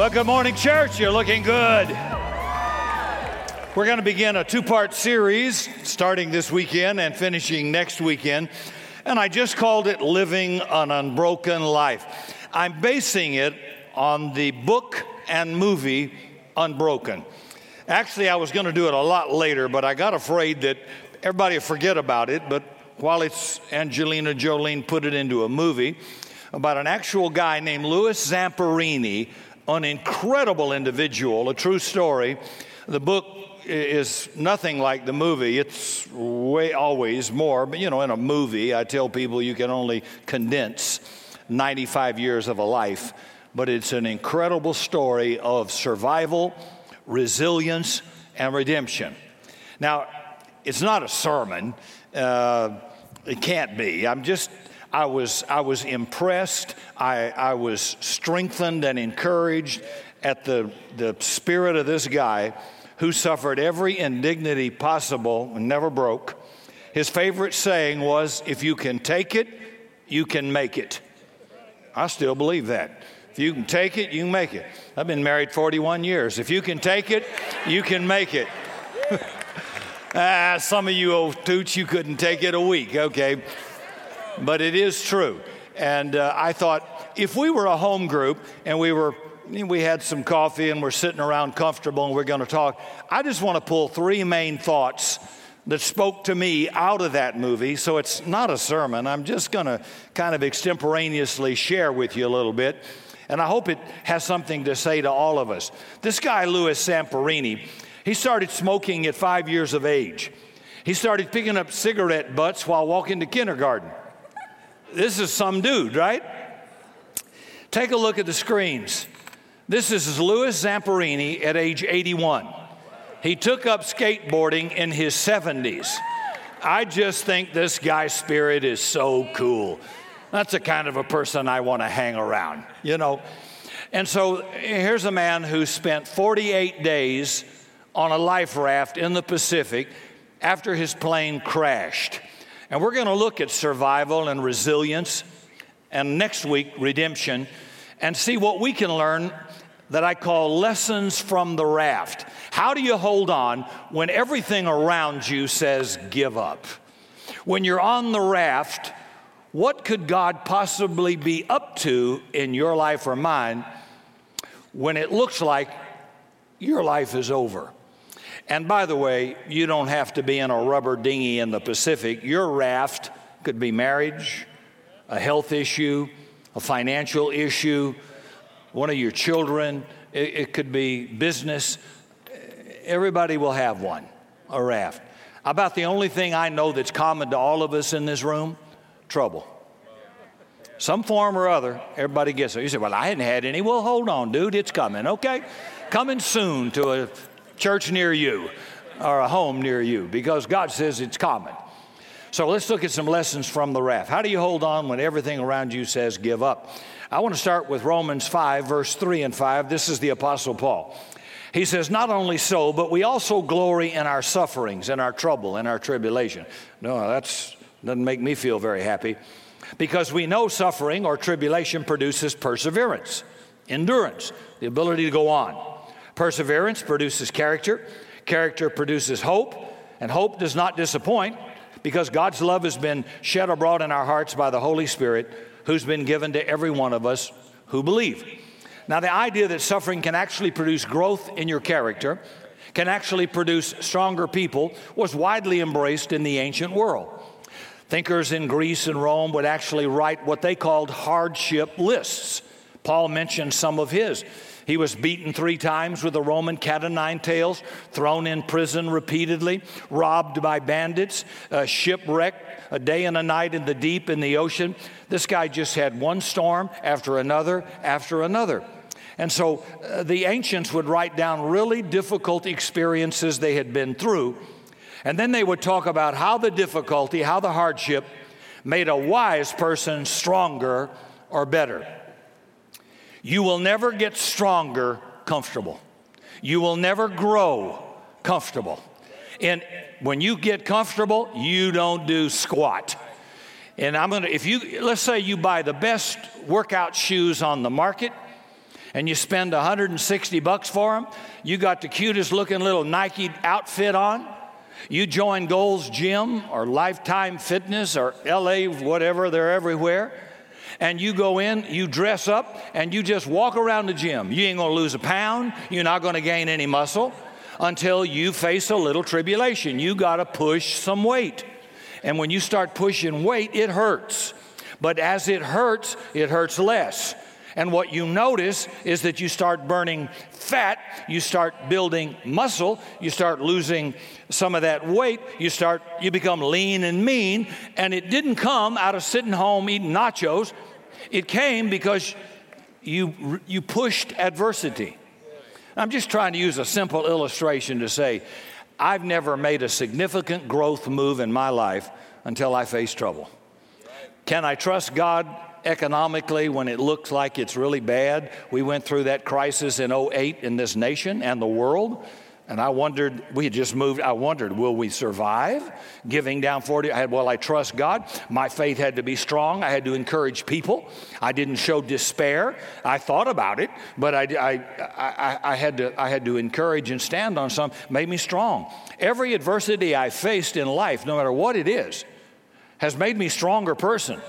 Well, good morning, church. You're looking good. We're going to begin a two part series starting this weekend and finishing next weekend. And I just called it Living an Unbroken Life. I'm basing it on the book and movie Unbroken. Actually, I was going to do it a lot later, but I got afraid that everybody would forget about it. But while it's Angelina Jolie put it into a movie about an actual guy named Louis Zamperini, an incredible individual, a true story. The book is nothing like the movie. It's way always more, but you know, in a movie, I tell people you can only condense 95 years of a life, but it's an incredible story of survival resilience, and redemption. Now, it's not a sermon. Uh, it can't be. I'm just, I was, I was impressed. I, I was strengthened and encouraged at the, the spirit of this guy who suffered every indignity possible and never broke. His favorite saying was, If you can take it, you can make it. I still believe that. If you can take it, you can make it. I've been married 41 years. If you can take it, you can make it. ah, some of you old toots, you couldn't take it a week, okay? But it is true. And uh, I thought if we were a home group and we were we had some coffee and we're sitting around comfortable and we're going to talk. I just want to pull three main thoughts that spoke to me out of that movie. So it's not a sermon. I'm just going to kind of extemporaneously share with you a little bit and I hope it has something to say to all of us. This guy, Louis Zamperini, he started smoking at five years of age. He started picking up cigarette butts while walking to kindergarten. This is some dude, right? Take a look at the screens. This is Louis Zamperini at age 81. He took up skateboarding in his 70s. I just think this guy's spirit is so cool. That's the kind of a person I want to hang around, you know. And so here's a man who spent 48 days on a life raft in the Pacific after his plane crashed. And we're going to look at survival and resilience, and next week, redemption, and see what we can learn that I call lessons from the raft. How do you hold on when everything around you says give up? When you're on the raft, what could God possibly be up to in your life or mine when it looks like your life is over? And by the way, you don't have to be in a rubber dinghy in the Pacific. Your raft could be marriage, a health issue, a financial issue, one of your children, it, it could be business. Everybody will have one, a raft. About the only thing I know that's common to all of us in this room trouble. Some form or other, everybody gets it. You say, Well, I hadn't had any. Well, hold on, dude, it's coming, okay? Coming soon to a church near you or a home near you because God says it's common. So let's look at some lessons from the raft. How do you hold on when everything around you says give up? I want to start with Romans 5, verse 3 and 5. This is the Apostle Paul. He says, Not only so, but we also glory in our sufferings, in our trouble, in our tribulation. No, that's doesn't make me feel very happy because we know suffering or tribulation produces perseverance, endurance, the ability to go on. Perseverance produces character, character produces hope, and hope does not disappoint because God's love has been shed abroad in our hearts by the Holy Spirit who's been given to every one of us who believe. Now, the idea that suffering can actually produce growth in your character, can actually produce stronger people, was widely embraced in the ancient world. Thinkers in Greece and Rome would actually write what they called hardship lists. Paul mentioned some of his. He was beaten three times with a Roman cat o' nine tails, thrown in prison repeatedly, robbed by bandits, uh, shipwrecked, a day and a night in the deep in the ocean. This guy just had one storm after another after another. And so uh, the ancients would write down really difficult experiences they had been through and then they would talk about how the difficulty, how the hardship made a wise person stronger or better. You will never get stronger comfortable. You will never grow comfortable. And when you get comfortable, you don't do squat. And I'm gonna, if you, let's say you buy the best workout shoes on the market, and you spend 160 bucks for them. You got the cutest looking little Nike outfit on. You join Gold's Gym or Lifetime Fitness or LA, whatever, they're everywhere. And you go in, you dress up, and you just walk around the gym. You ain't gonna lose a pound, you're not gonna gain any muscle until you face a little tribulation. You gotta push some weight. And when you start pushing weight, it hurts. But as it hurts, it hurts less. And what you notice is that you start burning fat, you start building muscle, you start losing some of that weight, you start you become lean and mean, and it didn't come out of sitting home eating nachos. It came because you you pushed adversity. I'm just trying to use a simple illustration to say I've never made a significant growth move in my life until I face trouble. Can I trust God economically when it looks like it's really bad. We went through that crisis in 08 in this nation and the world. And I wondered, we had just moved, I wondered, will we survive giving down 40? I had, well, I trust God. My faith had to be strong. I had to encourage people. I didn't show despair. I thought about it, but I, I, I, I had, to, I had to encourage and stand on something, made me strong. Every adversity I faced in life, no matter what it is, has made me stronger person.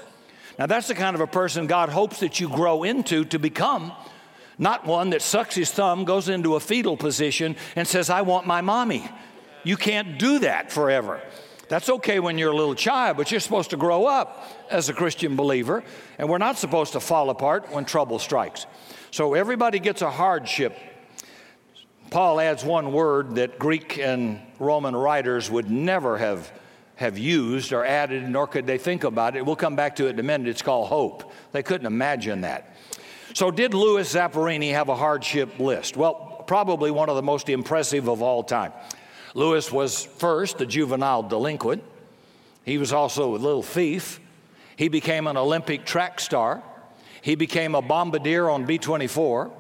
Now, that's the kind of a person God hopes that you grow into to become, not one that sucks his thumb, goes into a fetal position, and says, I want my mommy. You can't do that forever. That's okay when you're a little child, but you're supposed to grow up as a Christian believer, and we're not supposed to fall apart when trouble strikes. So everybody gets a hardship. Paul adds one word that Greek and Roman writers would never have have used or added, nor could they think about it. We'll come back to it in a minute. It's called hope. They couldn't imagine that. So, did Louis Zamperini have a hardship list? Well, probably one of the most impressive of all time. Louis was first a juvenile delinquent, he was also a little thief. He became an Olympic track star. He became a bombardier on B 24.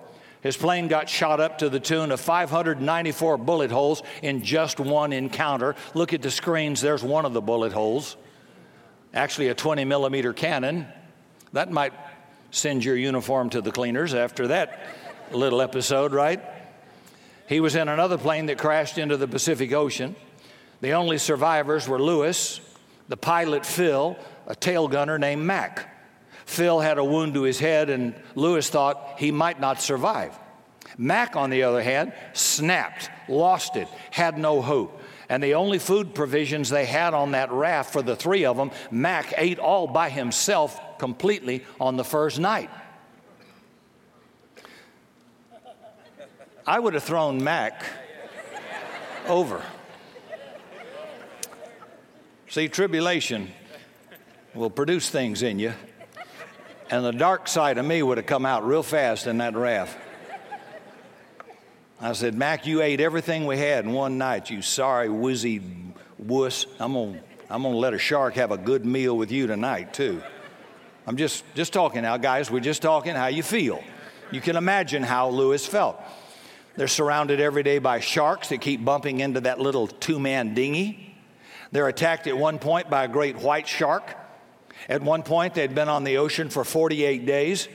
His plane got shot up to the tune of 594 bullet holes in just one encounter. Look at the screens, there's one of the bullet holes. Actually, a 20 millimeter cannon. That might send your uniform to the cleaners after that little episode, right? He was in another plane that crashed into the Pacific Ocean. The only survivors were Lewis, the pilot Phil, a tail gunner named Mac. Phil had a wound to his head, and Lewis thought he might not survive. Mac, on the other hand, snapped, lost it, had no hope. And the only food provisions they had on that raft for the three of them, Mac ate all by himself completely on the first night. I would have thrown Mac over. See, tribulation will produce things in you and the dark side of me would have come out real fast in that raft. I said, Mac, you ate everything we had in one night, you sorry, woozy wuss. I'm going to I'm gonna let a shark have a good meal with you tonight, too. I'm just, just talking now, guys. We're just talking how you feel. You can imagine how Lewis felt. They're surrounded every day by sharks that keep bumping into that little two man dinghy. They're attacked at one point by a great white shark. At one point, they'd been on the ocean for 48 days.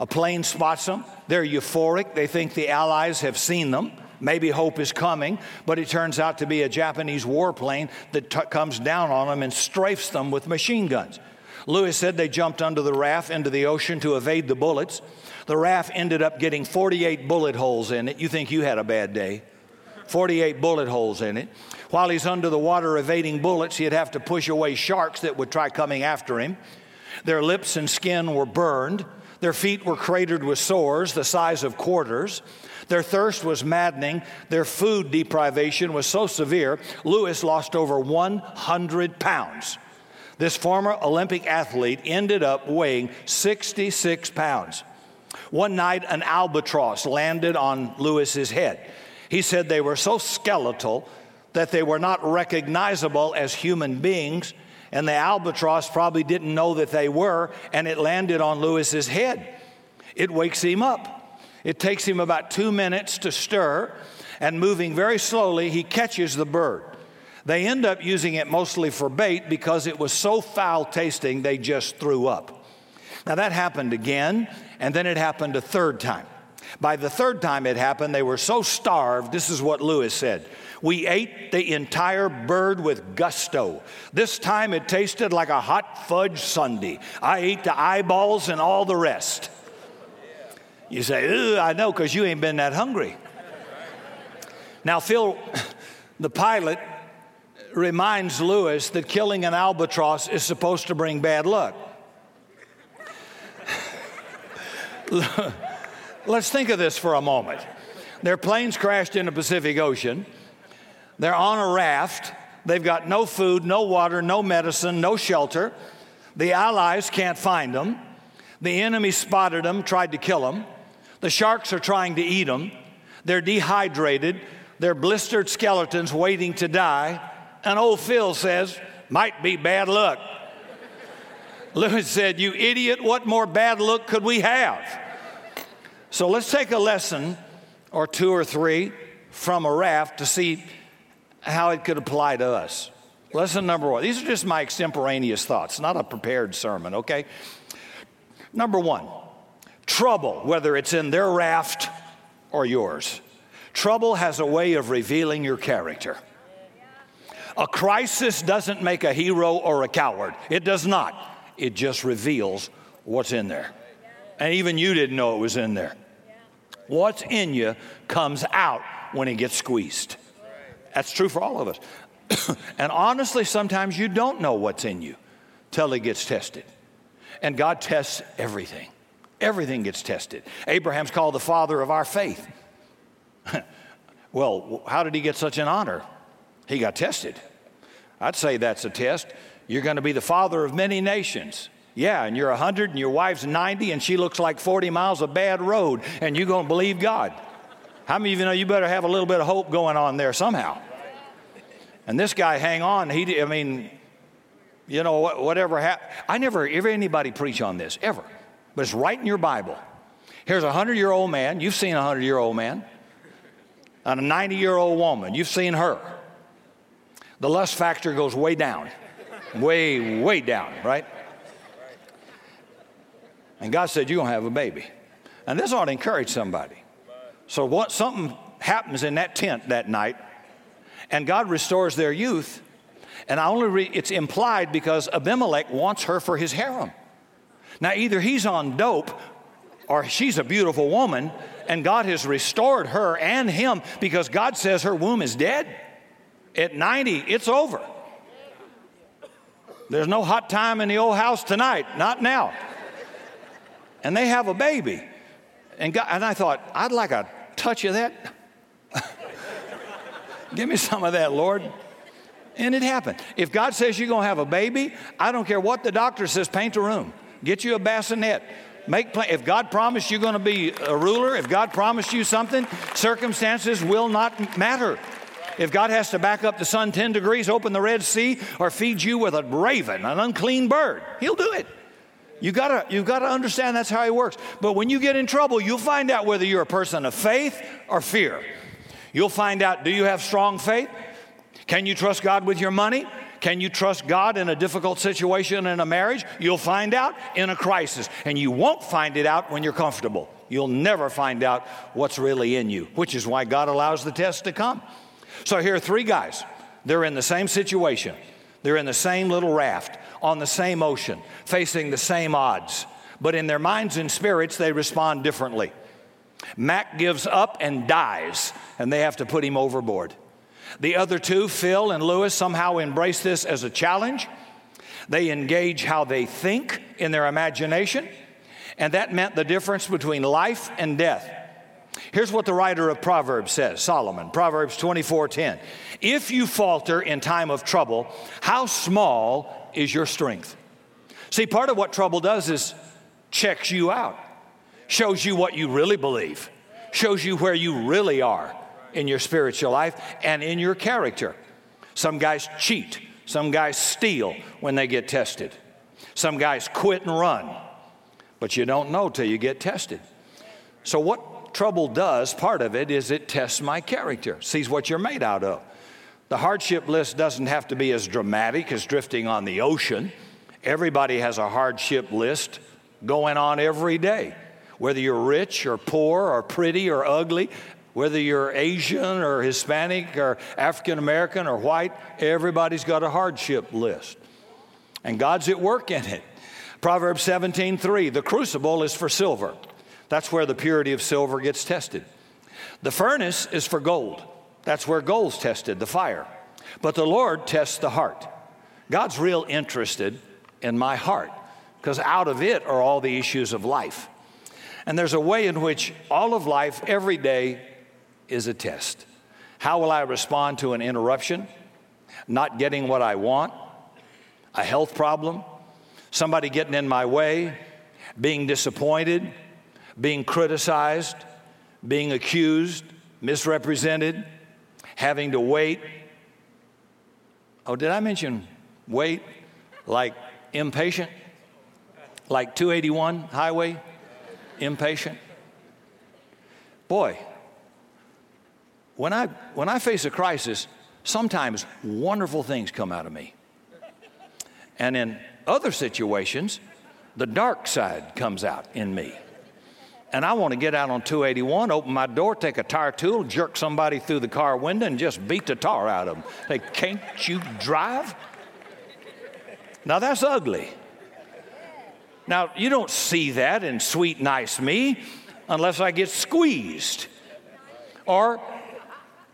A plane spots them. They're euphoric. They think the Allies have seen them. Maybe hope is coming, but it turns out to be a Japanese warplane that t- comes down on them and strafes them with machine guns. Louis said they jumped under the raft into the ocean to evade the bullets. The raft ended up getting 48 bullet holes in it. You think you had a bad day? 48 bullet holes in it. While he's under the water evading bullets, he'd have to push away sharks that would try coming after him. Their lips and skin were burned. Their feet were cratered with sores the size of quarters. Their thirst was maddening. Their food deprivation was so severe, Lewis lost over 100 pounds. This former Olympic athlete ended up weighing 66 pounds. One night, an albatross landed on Lewis's head. He said they were so skeletal that they were not recognizable as human beings, and the albatross probably didn't know that they were, and it landed on Lewis's head. It wakes him up. It takes him about two minutes to stir, and moving very slowly, he catches the bird. They end up using it mostly for bait because it was so foul tasting they just threw up. Now that happened again, and then it happened a third time. By the third time it happened, they were so starved. This is what Lewis said We ate the entire bird with gusto. This time it tasted like a hot fudge sundae. I ate the eyeballs and all the rest. You say, I know, because you ain't been that hungry. Now, Phil, the pilot, reminds Lewis that killing an albatross is supposed to bring bad luck. Let's think of this for a moment. Their planes crashed in the Pacific Ocean. They're on a raft. They've got no food, no water, no medicine, no shelter. The Allies can't find them. The enemy spotted them, tried to kill them. The sharks are trying to eat them. They're dehydrated. They're blistered skeletons waiting to die. And old Phil says, might be bad luck. Lewis said, You idiot, what more bad luck could we have? So let's take a lesson or two or three from a raft to see how it could apply to us. Lesson number one. These are just my extemporaneous thoughts, not a prepared sermon, okay? Number one, trouble, whether it's in their raft or yours, trouble has a way of revealing your character. A crisis doesn't make a hero or a coward, it does not. It just reveals what's in there. And even you didn't know it was in there. What's in you comes out when it gets squeezed. That's true for all of us. and honestly, sometimes you don't know what's in you till it gets tested. And God tests everything. Everything gets tested. Abraham's called the father of our faith. well, how did he get such an honor? He got tested. I'd say that's a test. You're going to be the father of many nations. Yeah, and you're 100 and your wife's 90 and she looks like 40 miles of bad road and you're going to believe God. How many of you know you better have a little bit of hope going on there somehow? And this guy, hang on. He, I mean, you know, whatever happened. I never ever anybody preach on this, ever. But it's right in your Bible. Here's a 100 year old man. You've seen a 100 year old man. And a 90 year old woman. You've seen her the lust factor goes way down. Way, way down, right? And God said, You're going to have a baby. And this ought to encourage somebody. So, what, something happens in that tent that night, and God restores their youth. And I only re, it's implied because Abimelech wants her for his harem. Now, either he's on dope or she's a beautiful woman, and God has restored her and him because God says her womb is dead. At 90, it's over. There's no hot time in the old house tonight, not now. And they have a baby. And, God, and I thought, I'd like a touch of that. Give me some of that, Lord. And it happened. If God says you're going to have a baby, I don't care what the doctor says, paint a room. Get you a bassinet. Make plan. If God promised you're going to be a ruler, if God promised you something, circumstances will not matter. If God has to back up the sun 10 degrees, open the Red Sea, or feed you with a raven, an unclean bird, He'll do it. You gotta, you gotta understand that's how He works. But when you get in trouble, you'll find out whether you're a person of faith or fear. You'll find out do you have strong faith? Can you trust God with your money? Can you trust God in a difficult situation in a marriage? You'll find out in a crisis. And you won't find it out when you're comfortable. You'll never find out what's really in you, which is why God allows the test to come. So here are three guys. They're in the same situation. They're in the same little raft on the same ocean, facing the same odds. But in their minds and spirits, they respond differently. Mac gives up and dies, and they have to put him overboard. The other two, Phil and Lewis, somehow embrace this as a challenge. They engage how they think in their imagination, and that meant the difference between life and death. Here's what the writer of Proverbs says Solomon, Proverbs 24 10. If you falter in time of trouble, how small is your strength? See, part of what trouble does is checks you out, shows you what you really believe, shows you where you really are in your spiritual life and in your character. Some guys cheat, some guys steal when they get tested, some guys quit and run, but you don't know till you get tested. So, what trouble does, part of it, is it tests my character, sees what you're made out of. The hardship list doesn't have to be as dramatic as drifting on the ocean. Everybody has a hardship list going on every day. Whether you're rich or poor or pretty or ugly, whether you're Asian or Hispanic or African American or white, everybody's got a hardship list. And God's at work in it. Proverbs 17:3, the crucible is for silver. That's where the purity of silver gets tested. The furnace is for gold. That's where gold's tested, the fire. But the Lord tests the heart. God's real interested in my heart because out of it are all the issues of life. And there's a way in which all of life, every day, is a test. How will I respond to an interruption? Not getting what I want? A health problem? Somebody getting in my way? Being disappointed? Being criticized? Being accused? Misrepresented? Having to wait? Oh, did I mention wait? Like impatient? Like 281 highway? Impatient? Boy, when I, when I face a crisis, sometimes wonderful things come out of me. And in other situations, the dark side comes out in me. And I want to get out on 281, open my door, take a tire tool, jerk somebody through the car window, and just beat the tar out of them. They can't you drive? Now that's ugly. Now, you don't see that in sweet, nice me unless I get squeezed or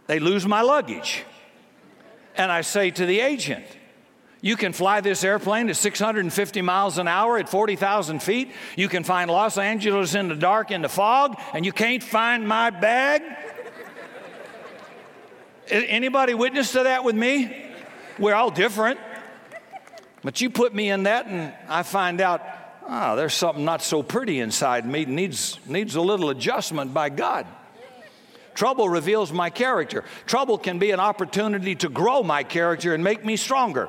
they lose my luggage. And I say to the agent, you can fly this airplane at 650 miles an hour at 40,000 feet. You can find Los Angeles in the dark in the fog, and you can't find my bag. Anybody witness to that with me? We're all different. But you put me in that, and I find out, ah, oh, there's something not so pretty inside me, needs, needs a little adjustment by God. Trouble reveals my character. Trouble can be an opportunity to grow my character and make me stronger.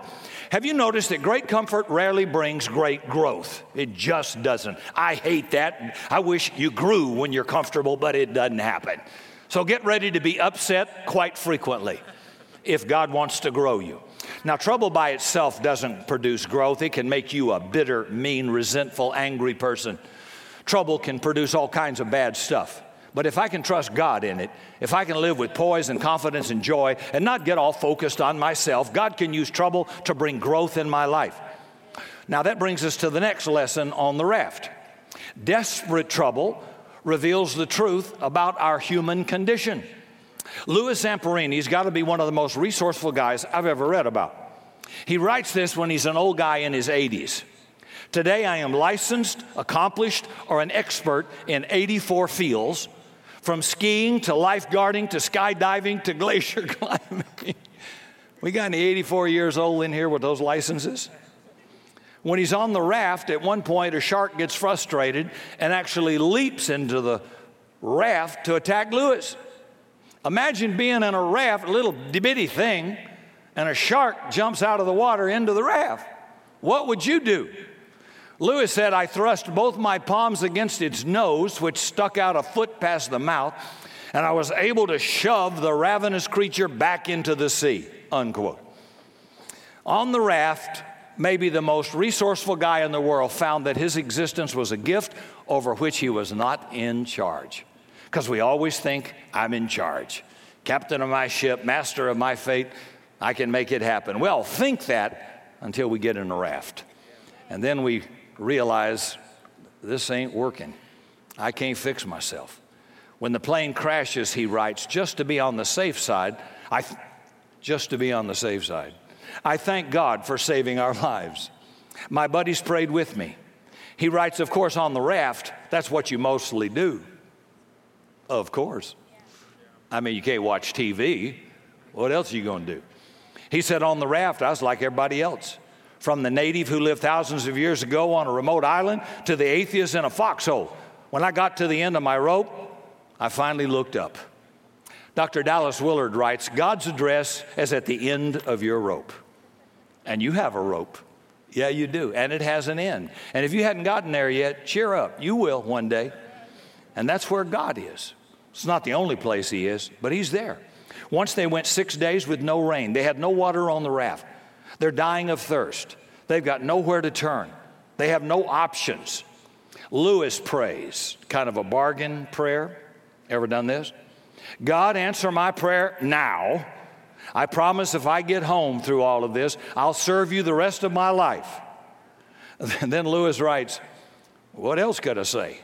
Have you noticed that great comfort rarely brings great growth? It just doesn't. I hate that. I wish you grew when you're comfortable, but it doesn't happen. So get ready to be upset quite frequently if God wants to grow you. Now, trouble by itself doesn't produce growth. It can make you a bitter, mean, resentful, angry person. Trouble can produce all kinds of bad stuff. But if I can trust God in it, if I can live with poise and confidence and joy and not get all focused on myself, God can use trouble to bring growth in my life. Now, that brings us to the next lesson on the raft. Desperate trouble reveals the truth about our human condition. Louis Zamperini's got to be one of the most resourceful guys I've ever read about. He writes this when he's an old guy in his 80s. Today, I am licensed, accomplished, or an expert in 84 fields from skiing to lifeguarding to skydiving to glacier climbing. we got any 84 years old in here with those licenses? When he's on the raft, at one point, a shark gets frustrated and actually leaps into the raft to attack Lewis. Imagine being in a raft, a little bitty thing, and a shark jumps out of the water into the raft. What would you do? Louis said, I thrust both my palms against its nose, which stuck out a foot past the mouth, and I was able to shove the ravenous creature back into the sea. Unquote. On the raft, maybe the most resourceful guy in the world found that his existence was a gift over which he was not in charge. Because we always think, I'm in charge. Captain of my ship, master of my fate, I can make it happen. Well, think that until we get in a raft. And then we realize this ain't working. I can't fix myself. When the plane crashes, he writes, just to be on the safe side, I th- just to be on the safe side. I thank God for saving our lives. My buddies prayed with me. He writes, of course, on the raft, that's what you mostly do. Of course. I mean, you can't watch TV. What else are you going to do? He said, on the raft, I was like everybody else from the native who lived thousands of years ago on a remote island to the atheist in a foxhole. When I got to the end of my rope, I finally looked up. Dr. Dallas Willard writes God's address is at the end of your rope. And you have a rope. Yeah, you do. And it has an end. And if you hadn't gotten there yet, cheer up. You will one day. And that's where God is. It's not the only place He is, but He's there. Once they went six days with no rain, they had no water on the raft. They're dying of thirst. They've got nowhere to turn. They have no options. Lewis prays, kind of a bargain prayer. Ever done this? God, answer my prayer now. I promise if I get home through all of this, I'll serve you the rest of my life. And then Lewis writes, What else could I say?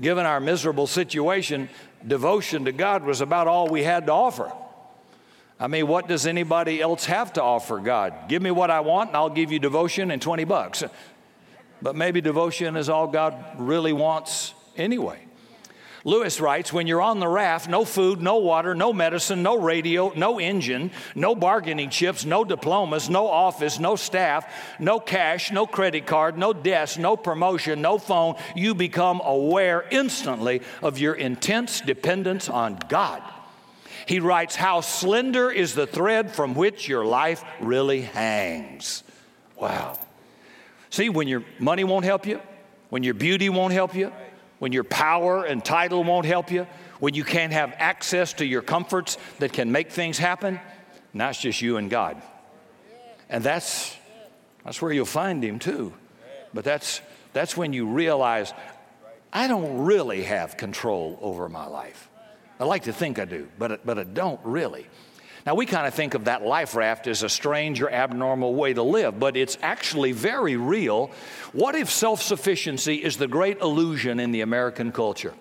Given our miserable situation, devotion to God was about all we had to offer. I mean, what does anybody else have to offer God? Give me what I want and I'll give you devotion and 20 bucks. But maybe devotion is all God really wants anyway. Lewis writes When you're on the raft, no food, no water, no medicine, no radio, no engine, no bargaining chips, no diplomas, no office, no staff, no cash, no credit card, no desk, no promotion, no phone, you become aware instantly of your intense dependence on God. He writes, How slender is the thread from which your life really hangs. Wow. See, when your money won't help you, when your beauty won't help you, when your power and title won't help you, when you can't have access to your comforts that can make things happen, now it's just you and God. And that's, that's where you'll find Him too. But that's, that's when you realize I don't really have control over my life. I like to think I do, but, but I don't really. Now, we kind of think of that life raft as a strange or abnormal way to live, but it's actually very real. What if self sufficiency is the great illusion in the American culture?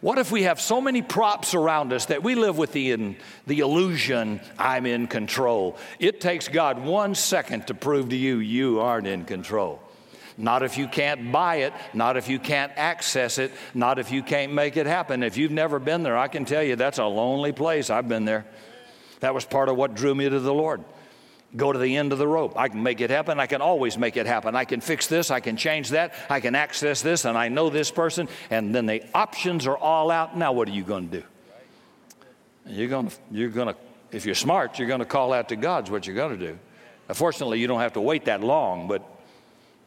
What if we have so many props around us that we live with the, in, the illusion, I'm in control? It takes God one second to prove to you, you aren't in control. Not if you can't buy it, not if you can't access it, not if you can't make it happen. If you've never been there, I can tell you that's a lonely place. I've been there. That was part of what drew me to the Lord. Go to the end of the rope. I can make it happen. I can always make it happen. I can fix this. I can change that. I can access this. And I know this person. And then the options are all out. Now, what are you going to do? You're going to, you're going to, if you're smart, you're going to call out to God's what you're going to do. Unfortunately, you don't have to wait that long, but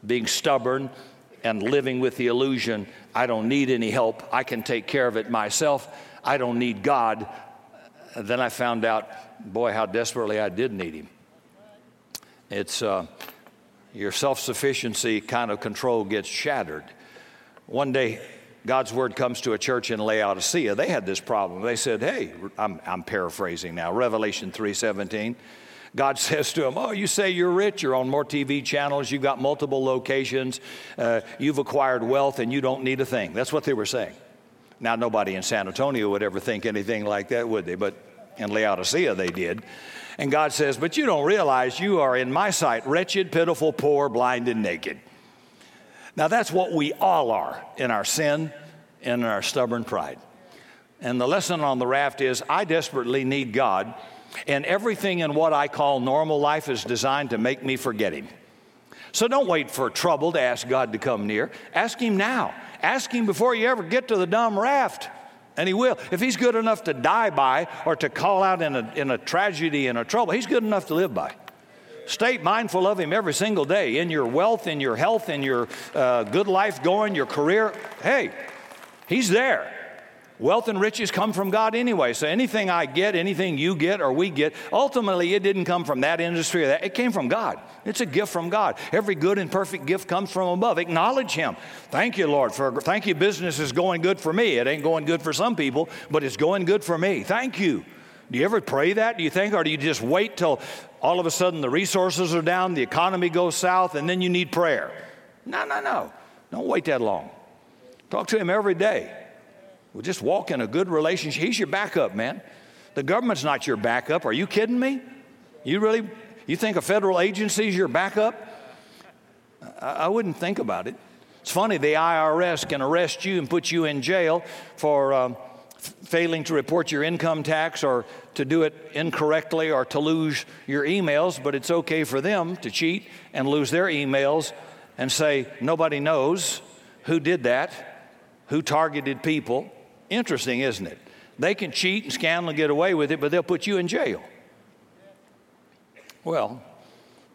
being stubborn and living with the illusion, I don't need any help. I can take care of it myself. I don't need God. then I found out boy, how desperately I did need him. It's uh, your self sufficiency kind of control gets shattered. One day, God's word comes to a church in Laodicea. They had this problem. They said, "Hey, I'm, I'm paraphrasing now. Revelation 3:17." God says to them, Oh, you say you're rich, you're on more TV channels, you've got multiple locations, uh, you've acquired wealth, and you don't need a thing. That's what they were saying. Now, nobody in San Antonio would ever think anything like that, would they? But in Laodicea, they did. And God says, But you don't realize you are in my sight wretched, pitiful, poor, blind, and naked. Now, that's what we all are in our sin and in our stubborn pride. And the lesson on the raft is I desperately need God, and everything in what I call normal life is designed to make me forget Him. So don't wait for trouble to ask God to come near. Ask Him now. Ask Him before you ever get to the dumb raft. And he will. If he's good enough to die by or to call out in a, in a tragedy and a trouble, he's good enough to live by. Stay mindful of him every single day in your wealth, in your health, in your uh, good life going, your career. Hey, he's there. Wealth and riches come from God anyway. So anything I get, anything you get or we get, ultimately it didn't come from that industry or that. It came from God. It's a gift from God. Every good and perfect gift comes from above. Acknowledge Him. Thank you, Lord, for thank you. Business is going good for me. It ain't going good for some people, but it's going good for me. Thank you. Do you ever pray that? Do you think, or do you just wait till all of a sudden the resources are down, the economy goes south, and then you need prayer? No, no, no. Don't wait that long. Talk to Him every day. Well, just walk in a good relationship. He's your backup, man. The government's not your backup. Are you kidding me? You really, you think a federal agency is your backup? I, I wouldn't think about it. It's funny, the IRS can arrest you and put you in jail for um, failing to report your income tax or to do it incorrectly or to lose your emails, but it's okay for them to cheat and lose their emails and say, nobody knows who did that, who targeted people. Interesting, isn't it? They can cheat and scandal and get away with it, but they'll put you in jail. Well,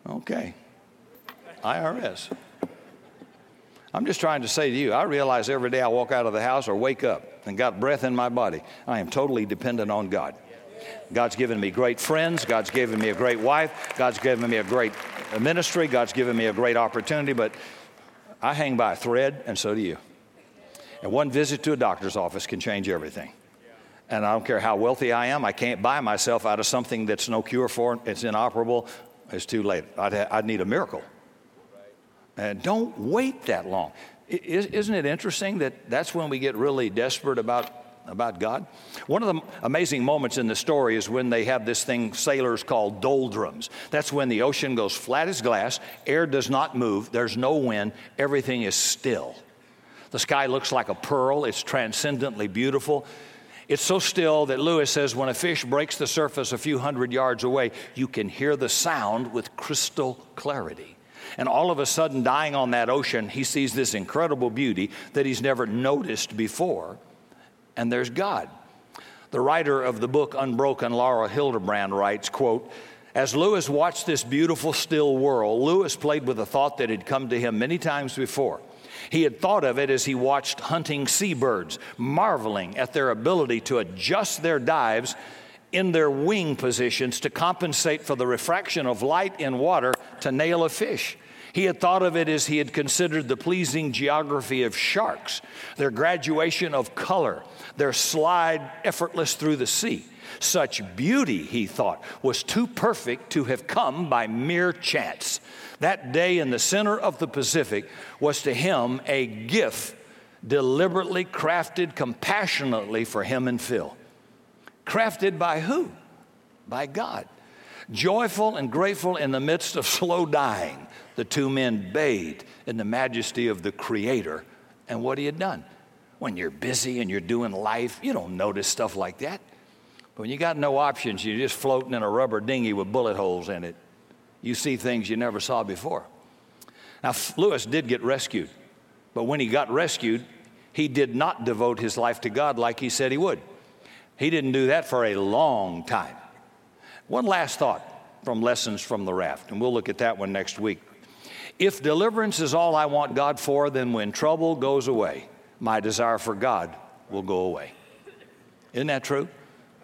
okay. IRS. I'm just trying to say to you, I realize every day I walk out of the house or wake up and got breath in my body, I am totally dependent on God. God's given me great friends. God's given me a great wife. God's given me a great ministry. God's given me a great opportunity, but I hang by a thread, and so do you. And one visit to a doctor's office can change everything. And I don't care how wealthy I am, I can't buy myself out of something that's no cure for, it's inoperable, it's too late. I'd, ha- I'd need a miracle. And don't wait that long. Isn't it interesting that that's when we get really desperate about, about God? One of the amazing moments in the story is when they have this thing sailors call doldrums. That's when the ocean goes flat as glass, air does not move, there's no wind, everything is still. The sky looks like a pearl, it's transcendently beautiful. It's so still that Lewis says when a fish breaks the surface a few hundred yards away, you can hear the sound with crystal clarity. And all of a sudden, dying on that ocean, he sees this incredible beauty that he's never noticed before. And there's God. The writer of the book Unbroken, Laura Hillenbrand, writes, quote, as Lewis watched this beautiful still world, Lewis played with a thought that had come to him many times before. He had thought of it as he watched hunting seabirds, marveling at their ability to adjust their dives in their wing positions to compensate for the refraction of light in water to nail a fish. He had thought of it as he had considered the pleasing geography of sharks, their graduation of color, their slide effortless through the sea. Such beauty, he thought, was too perfect to have come by mere chance. That day in the center of the Pacific was to him a gift deliberately crafted compassionately for him and Phil. Crafted by who? By God. Joyful and grateful in the midst of slow dying, the two men bathed in the majesty of the Creator and what He had done. When you're busy and you're doing life, you don't notice stuff like that. But when you got no options, you're just floating in a rubber dinghy with bullet holes in it you see things you never saw before. Now, Lewis did get rescued, but when he got rescued, he did not devote his life to God like he said he would. He didn't do that for a long time. One last thought from Lessons from the Raft, and we'll look at that one next week. If deliverance is all I want God for, then when trouble goes away, my desire for God will go away. Isn't that true?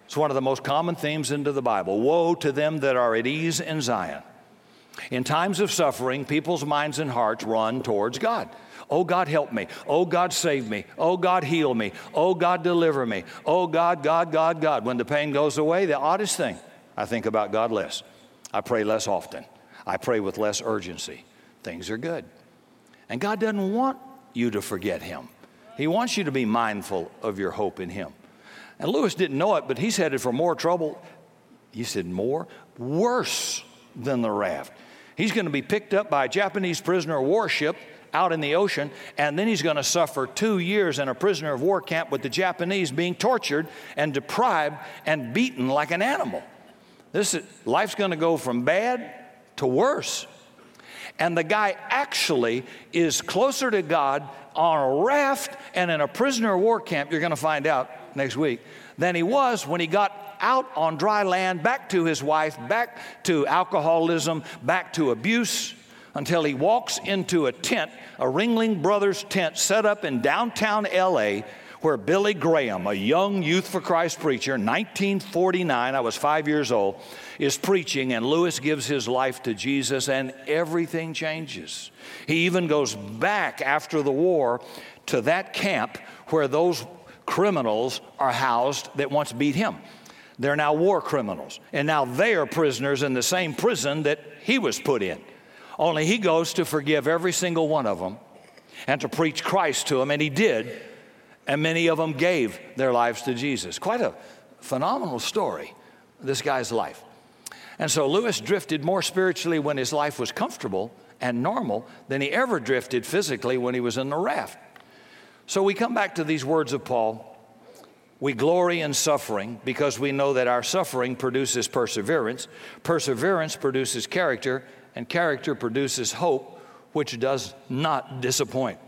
It's one of the most common themes into the Bible. Woe to them that are at ease in Zion. In times of suffering, people's minds and hearts run towards God. Oh, God, help me. Oh, God, save me. Oh, God, heal me. Oh, God, deliver me. Oh, God, God, God, God. When the pain goes away, the oddest thing, I think about God less. I pray less often. I pray with less urgency. Things are good. And God doesn't want you to forget Him, He wants you to be mindful of your hope in Him. And Lewis didn't know it, but he's headed for more trouble. He said, more? Worse than the raft. He's going to be picked up by a Japanese prisoner of war ship out in the ocean, and then he's going to suffer two years in a prisoner of war camp with the Japanese being tortured and deprived and beaten like an animal. This is, life's going to go from bad to worse. And the guy actually is closer to God on a raft and in a prisoner of war camp, you're going to find out next week, than he was when he got out on dry land, back to his wife, back to alcoholism, back to abuse, until he walks into a tent, a Ringling Brothers tent set up in downtown LA, where Billy Graham, a young Youth for Christ preacher, 1949, I was five years old, is preaching, and Lewis gives his life to Jesus, and everything changes. He even goes back after the war to that camp where those criminals are housed that once beat him. They're now war criminals. And now they are prisoners in the same prison that he was put in. Only he goes to forgive every single one of them and to preach Christ to them, and he did. And many of them gave their lives to Jesus. Quite a phenomenal story, this guy's life. And so Lewis drifted more spiritually when his life was comfortable and normal than he ever drifted physically when he was in the raft. So we come back to these words of Paul we glory in suffering because we know that our suffering produces perseverance. Perseverance produces character, and character produces hope, which does not disappoint.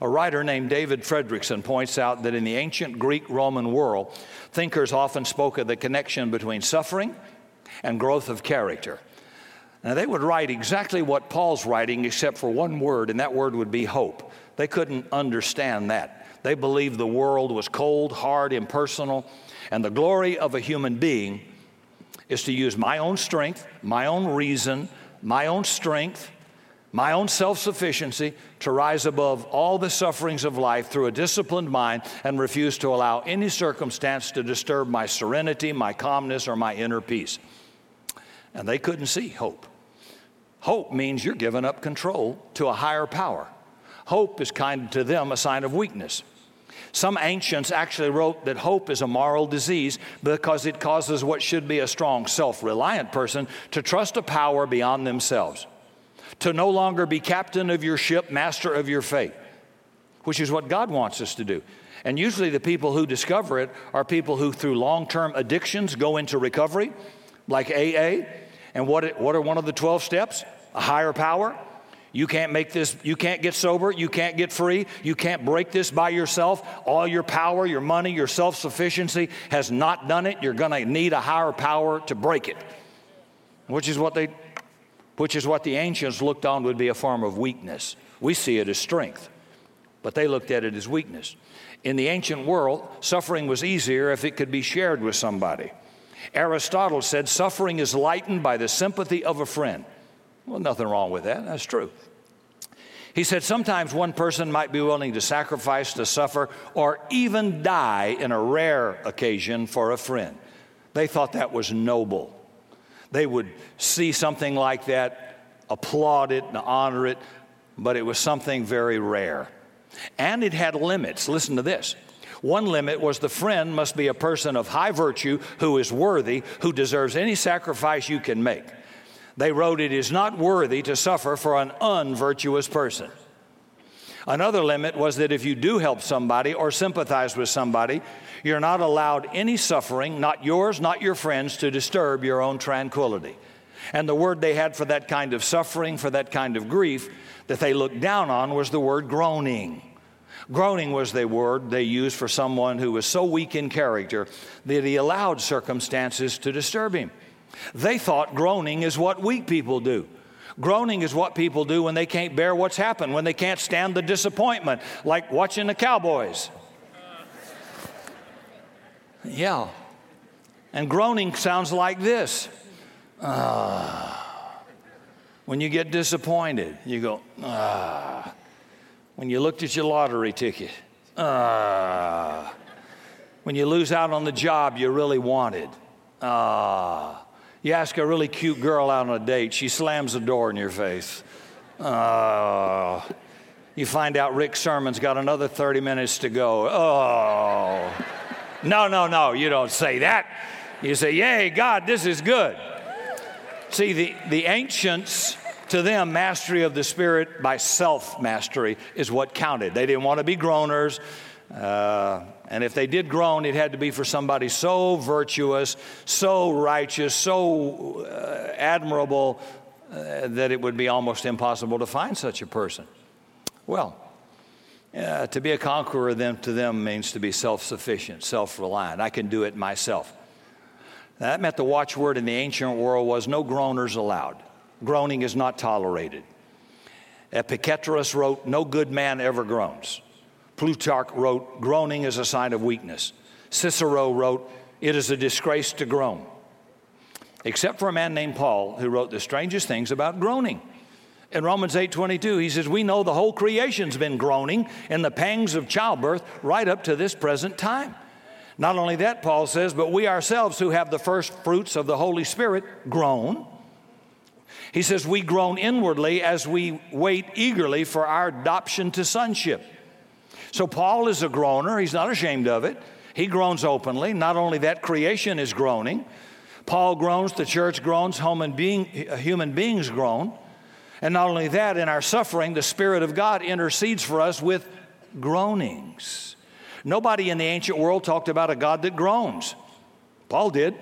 A writer named David Fredrickson points out that in the ancient Greek Roman world, thinkers often spoke of the connection between suffering and growth of character. Now, they would write exactly what Paul's writing, except for one word, and that word would be hope. They couldn't understand that. They believed the world was cold, hard, impersonal, and the glory of a human being is to use my own strength, my own reason, my own strength, my own self sufficiency, to rise above all the sufferings of life through a disciplined mind and refuse to allow any circumstance to disturb my serenity, my calmness, or my inner peace. And they couldn't see hope. Hope means you're giving up control to a higher power. Hope is kind to them a sign of weakness. Some ancients actually wrote that hope is a moral disease because it causes what should be a strong, self reliant person to trust a power beyond themselves, to no longer be captain of your ship, master of your fate, which is what God wants us to do. And usually, the people who discover it are people who, through long term addictions, go into recovery, like AA. And what, what are one of the 12 steps? A higher power you can't make this, you can't get sober, you can't get free, you can't break this by yourself. All your power, your money, your self sufficiency has not done it. You're going to need a higher power to break it, which is what they, which is what the ancients looked on would be a form of weakness. We see it as strength, but they looked at it as weakness. In the ancient world, suffering was easier if it could be shared with somebody. Aristotle said suffering is lightened by the sympathy of a friend. Well, nothing wrong with that. That's true. He said sometimes one person might be willing to sacrifice, to suffer, or even die in a rare occasion for a friend. They thought that was noble. They would see something like that, applaud it, and honor it, but it was something very rare. And it had limits. Listen to this. One limit was the friend must be a person of high virtue who is worthy, who deserves any sacrifice you can make. They wrote, It is not worthy to suffer for an unvirtuous person. Another limit was that if you do help somebody or sympathize with somebody, you're not allowed any suffering, not yours, not your friends, to disturb your own tranquility. And the word they had for that kind of suffering, for that kind of grief that they looked down on was the word groaning. Groaning was the word they used for someone who was so weak in character that he allowed circumstances to disturb him. They thought groaning is what weak people do. Groaning is what people do when they can't bear what's happened, when they can't stand the disappointment, like watching the Cowboys. Yeah. And groaning sounds like this. Uh, when you get disappointed, you go, ah. When you looked at your lottery ticket, ah. When you lose out on the job you really wanted, ah. You ask a really cute girl out on a date, she slams the door in your face. Oh. You find out Rick Sermon's got another 30 minutes to go. Oh. No, no, no, you don't say that. You say, Yay, God, this is good. See, the, the ancients, to them, mastery of the Spirit by self mastery is what counted. They didn't want to be groaners. Uh, and if they did groan, it had to be for somebody so virtuous, so righteous, so uh, admirable uh, that it would be almost impossible to find such a person. Well, uh, to be a conqueror then to them means to be self-sufficient, self-reliant. I can do it myself. That meant the watchword in the ancient world was no groaners allowed. Groaning is not tolerated. Epictetus wrote, No good man ever groans. Plutarch wrote, groaning is a sign of weakness. Cicero wrote, it is a disgrace to groan. Except for a man named Paul who wrote the strangest things about groaning. In Romans 8:22, he says, "We know the whole creation's been groaning in the pangs of childbirth right up to this present time." Not only that, Paul says, but we ourselves who have the first fruits of the Holy Spirit groan. He says, We groan inwardly as we wait eagerly for our adoption to sonship. So Paul is a groaner. He's not ashamed of it. He groans openly. Not only that, creation is groaning. Paul groans, the church groans, human, being, human beings groan. And not only that, in our suffering, the Spirit of God intercedes for us with groanings. Nobody in the ancient world talked about a God that groans. Paul did.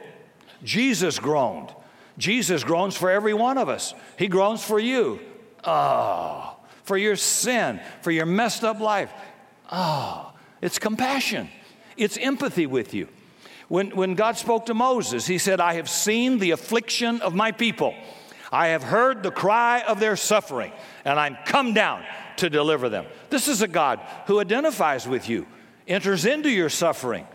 Jesus groaned. Jesus groans for every one of us. He groans for you. Oh, for your sin, for your messed up life. Oh, it's compassion, it's empathy with you. When, when God spoke to Moses, he said, I have seen the affliction of my people. I have heard the cry of their suffering, and I'm come down to deliver them. This is a God who identifies with you, enters into your suffering.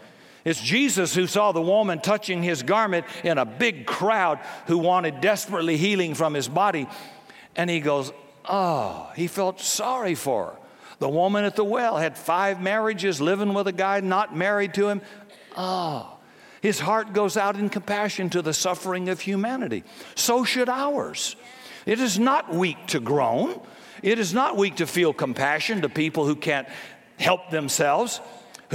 It's Jesus who saw the woman touching his garment in a big crowd who wanted desperately healing from his body. And he goes, Oh, he felt sorry for her. The woman at the well had five marriages, living with a guy not married to him. Oh, his heart goes out in compassion to the suffering of humanity. So should ours. It is not weak to groan. It is not weak to feel compassion to people who can't help themselves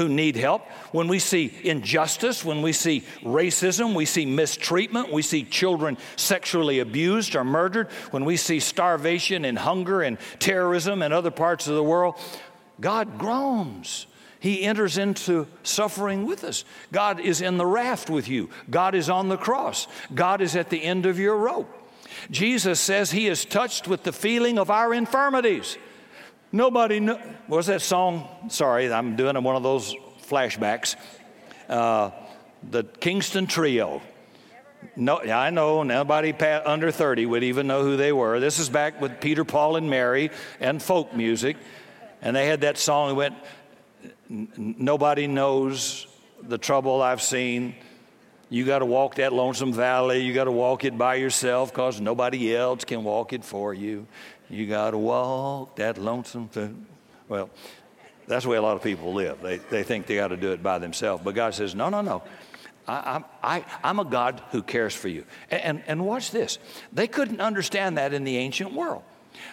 who need help, when we see injustice, when we see racism, we see mistreatment, we see children sexually abused or murdered, when we see starvation and hunger and terrorism in other parts of the world, God groans. He enters into suffering with us. God is in the raft with you. God is on the cross. God is at the end of your rope. Jesus says he is touched with the feeling of our infirmities. Nobody knew. What was that song? Sorry, I'm doing one of those flashbacks. Uh, the Kingston Trio. No, I know nobody under 30 would even know who they were. This is back with Peter, Paul, and Mary and folk music. And they had that song that went, Nobody knows the trouble I've seen. You got to walk that lonesome valley. You got to walk it by yourself because nobody else can walk it for you. You got to walk that lonesome. Thing. Well, that's the way a lot of people live. They, they think they got to do it by themselves. But God says, no, no, no. I, I, I'm a God who cares for you. And, and, watch this. They couldn't understand that in the ancient world.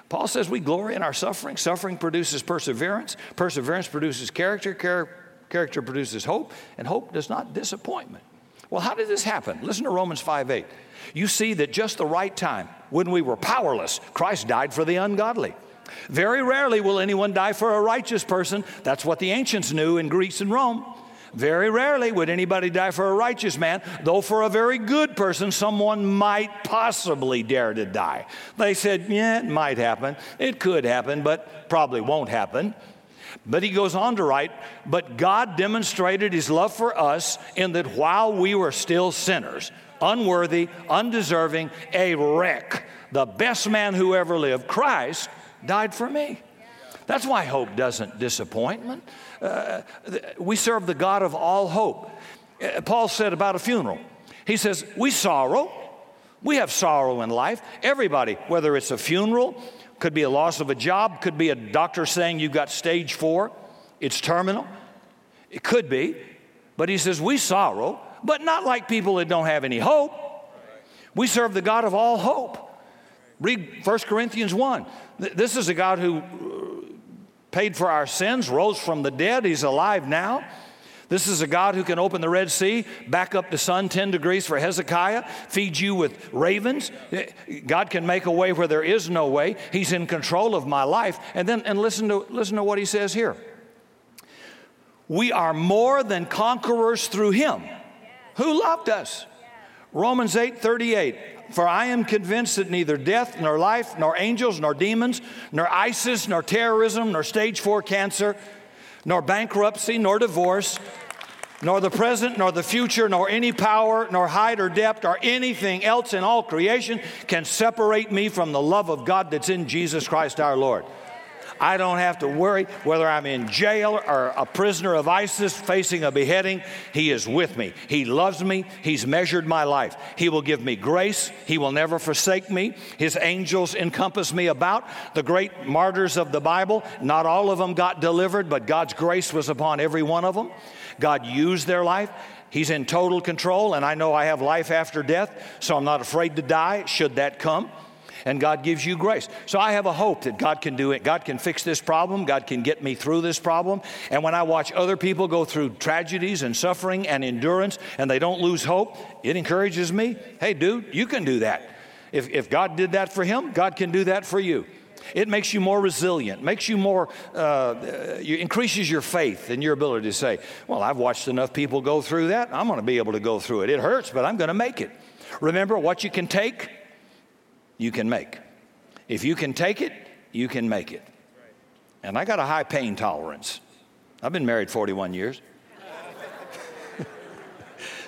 Paul says we glory in our suffering. Suffering produces perseverance. Perseverance produces character. Char- character produces hope. And hope does not disappointment. Well, how did this happen? Listen to Romans 5 8. You see that just the right time, when we were powerless, Christ died for the ungodly. Very rarely will anyone die for a righteous person. That's what the ancients knew in Greece and Rome. Very rarely would anybody die for a righteous man, though for a very good person, someone might possibly dare to die. They said, yeah, it might happen. It could happen, but probably won't happen. But he goes on to write, But God demonstrated his love for us in that while we were still sinners, unworthy, undeserving, a wreck, the best man who ever lived, Christ, died for me. That's why hope doesn't disappointment. Uh, we serve the God of all hope. Uh, Paul said about a funeral, he says, We sorrow. We have sorrow in life. Everybody, whether it's a funeral, could be a loss of a job, could be a doctor saying you've got stage four, it's terminal. It could be. But he says, We sorrow, but not like people that don't have any hope. We serve the God of all hope. Read 1 Corinthians 1. This is a God who uh, paid for our sins, rose from the dead, He's alive now. This is a God who can open the Red Sea, back up the sun 10 degrees for Hezekiah, feed you with ravens. God can make a way where there is no way. He's in control of my life. And then and listen to listen to what he says here. We are more than conquerors through him who loved us. Romans 8 38. For I am convinced that neither death, nor life, nor angels, nor demons, nor ISIS, nor terrorism, nor stage four cancer, nor bankruptcy, nor divorce, nor the present, nor the future, nor any power, nor height or depth, or anything else in all creation can separate me from the love of God that's in Jesus Christ our Lord. I don't have to worry whether I'm in jail or a prisoner of ISIS facing a beheading. He is with me. He loves me. He's measured my life. He will give me grace. He will never forsake me. His angels encompass me about. The great martyrs of the Bible, not all of them got delivered, but God's grace was upon every one of them. God used their life. He's in total control, and I know I have life after death, so I'm not afraid to die should that come and God gives you grace. So I have a hope that God can do it. God can fix this problem. God can get me through this problem. And when I watch other people go through tragedies and suffering and endurance and they don't lose hope, it encourages me. Hey, dude, you can do that. If, if God did that for him, God can do that for you. It makes you more resilient, makes you more, uh, increases your faith and your ability to say, Well, I've watched enough people go through that. I'm going to be able to go through it. It hurts, but I'm going to make it. Remember, what you can take, you can make. If you can take it, you can make it. And I got a high pain tolerance. I've been married 41 years.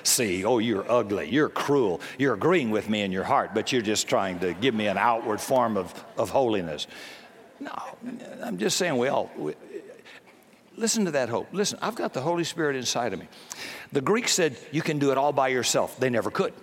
See, oh, you're ugly, you're cruel, you're agreeing with me in your heart, but you're just trying to give me an outward form of, of holiness. No, I'm just saying we all. We, listen to that hope. Listen, I've got the Holy Spirit inside of me. The Greeks said you can do it all by yourself. They never could.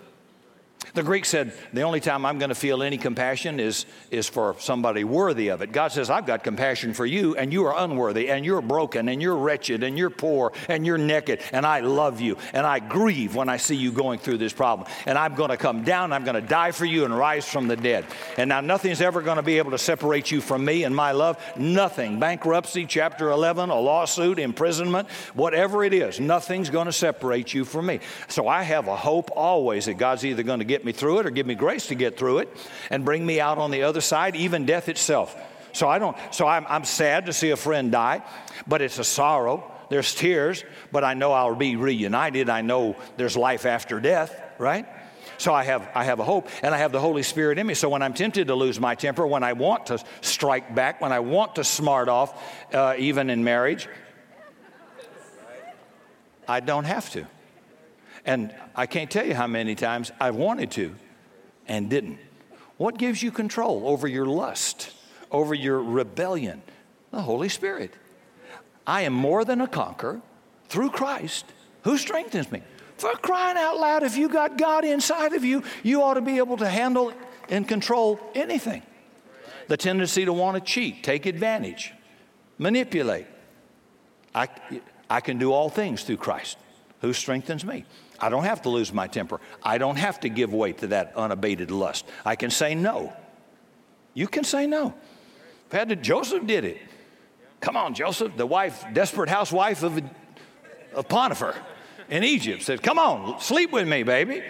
The Greek said, the only time I'm going to feel any compassion is, is for somebody worthy of it. God says, I've got compassion for you, and you are unworthy, and you're broken, and you're wretched, and you're poor, and you're naked, and I love you, and I grieve when I see you going through this problem. And I'm going to come down, I'm going to die for you and rise from the dead. And now nothing's ever going to be able to separate you from me and my love. Nothing. Bankruptcy, chapter 11, a lawsuit, imprisonment, whatever it is, nothing's going to separate you from me. So I have a hope always that God's either going to get me through it or give me grace to get through it and bring me out on the other side, even death itself. So I don't, so I'm, I'm sad to see a friend die, but it's a sorrow. There's tears, but I know I'll be reunited. I know there's life after death, right? So I have, I have a hope, and I have the Holy Spirit in me. So when I'm tempted to lose my temper, when I want to strike back, when I want to smart off, uh, even in marriage, I don't have to. And I can't tell you how many times I've wanted to and didn't. What gives you control over your lust, over your rebellion? The Holy Spirit. I am more than a conqueror through Christ who strengthens me. For crying out loud, if you got God inside of you, you ought to be able to handle and control anything. The tendency to want to cheat, take advantage, manipulate. I, I can do all things through Christ who strengthens me. I don't have to lose my temper. I don't have to give way to that unabated lust. I can say no. You can say no. Had to, Joseph did it. Come on, Joseph, the wife, desperate housewife of, of Potiphar in Egypt, said, Come on, sleep with me, baby.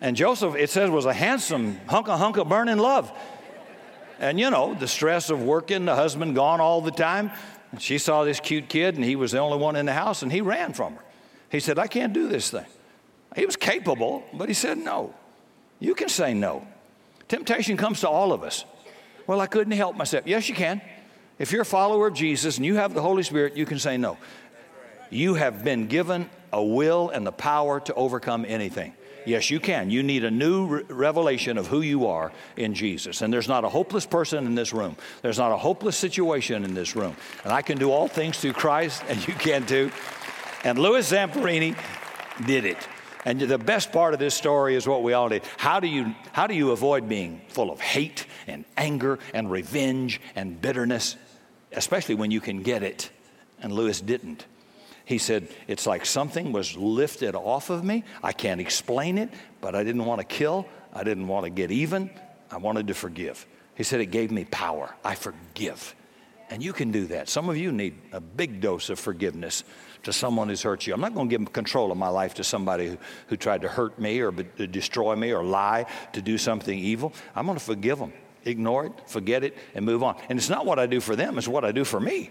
And Joseph, it says, was a handsome hunk of hunk of burning love. And you know, the stress of working, the husband gone all the time. She saw this cute kid, and he was the only one in the house, and he ran from her. He said, I can't do this thing. He was capable, but he said, No. You can say no. Temptation comes to all of us. Well, I couldn't help myself. Yes, you can. If you're a follower of Jesus and you have the Holy Spirit, you can say no. You have been given a will and the power to overcome anything. Yes, you can. You need a new re- revelation of who you are in Jesus. And there's not a hopeless person in this room. There's not a hopeless situation in this room. And I can do all things through Christ, and you can too. And Louis Zamperini did it. And the best part of this story is what we all did. How do you, how do you avoid being full of hate and anger and revenge and bitterness, especially when you can get it? And Louis didn't. He said, It's like something was lifted off of me. I can't explain it, but I didn't want to kill. I didn't want to get even. I wanted to forgive. He said, It gave me power. I forgive. And you can do that. Some of you need a big dose of forgiveness to someone who's hurt you. I'm not going to give control of my life to somebody who, who tried to hurt me or be, destroy me or lie to do something evil. I'm going to forgive them, ignore it, forget it, and move on. And it's not what I do for them, it's what I do for me.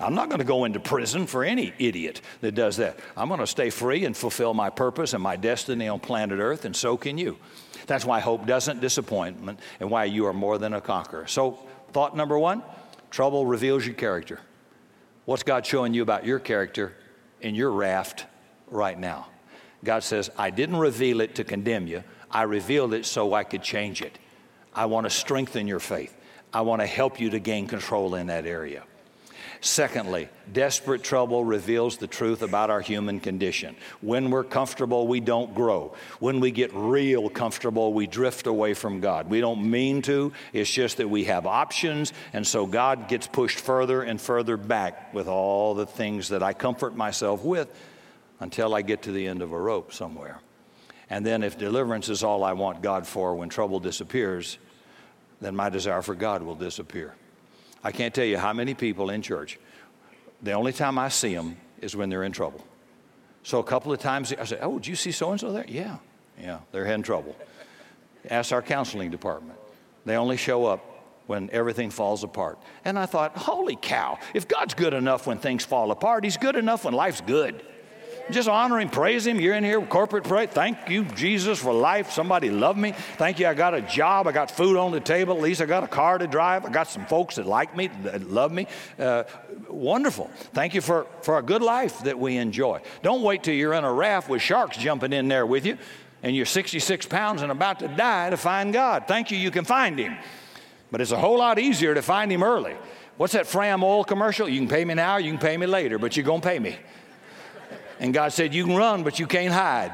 I'm not going to go into prison for any idiot that does that. I'm going to stay free and fulfill my purpose and my destiny on planet Earth, and so can you. That's why hope doesn't disappointment and why you are more than a conqueror. So, thought number one trouble reveals your character. What's God showing you about your character in your raft right now? God says, I didn't reveal it to condemn you, I revealed it so I could change it. I want to strengthen your faith. I want to help you to gain control in that area. Secondly, desperate trouble reveals the truth about our human condition. When we're comfortable, we don't grow. When we get real comfortable, we drift away from God. We don't mean to, it's just that we have options, and so God gets pushed further and further back with all the things that I comfort myself with until I get to the end of a rope somewhere. And then, if deliverance is all I want God for when trouble disappears, then my desire for God will disappear. I can't tell you how many people in church, the only time I see them is when they're in trouble. So a couple of times I say, Oh, did you see so and so there? Yeah, yeah, they're having trouble. Ask our counseling department. They only show up when everything falls apart. And I thought, Holy cow, if God's good enough when things fall apart, He's good enough when life's good. Just honor him, praise him. You're in here, corporate pray. Thank you, Jesus, for life. Somebody loved me. Thank you, I got a job. I got food on the table. At least I got a car to drive. I got some folks that like me, that love me. Uh, wonderful. Thank you for, for a good life that we enjoy. Don't wait till you're in a raft with sharks jumping in there with you and you're 66 pounds and about to die to find God. Thank you, you can find him. But it's a whole lot easier to find him early. What's that Fram oil commercial? You can pay me now, you can pay me later, but you're going to pay me. And God said, You can run, but you can't hide.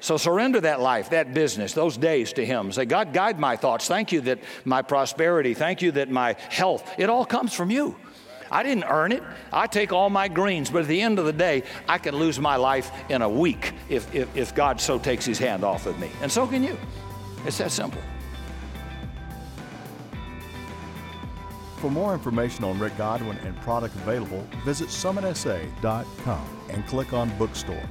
So surrender that life, that business, those days to Him. Say, God, guide my thoughts. Thank you that my prosperity, thank you that my health, it all comes from you. I didn't earn it. I take all my greens, but at the end of the day, I can lose my life in a week if, if, if God so takes His hand off of me. And so can you. It's that simple. For more information on Rick Godwin and product available, visit summitsa.com and click on Bookstore.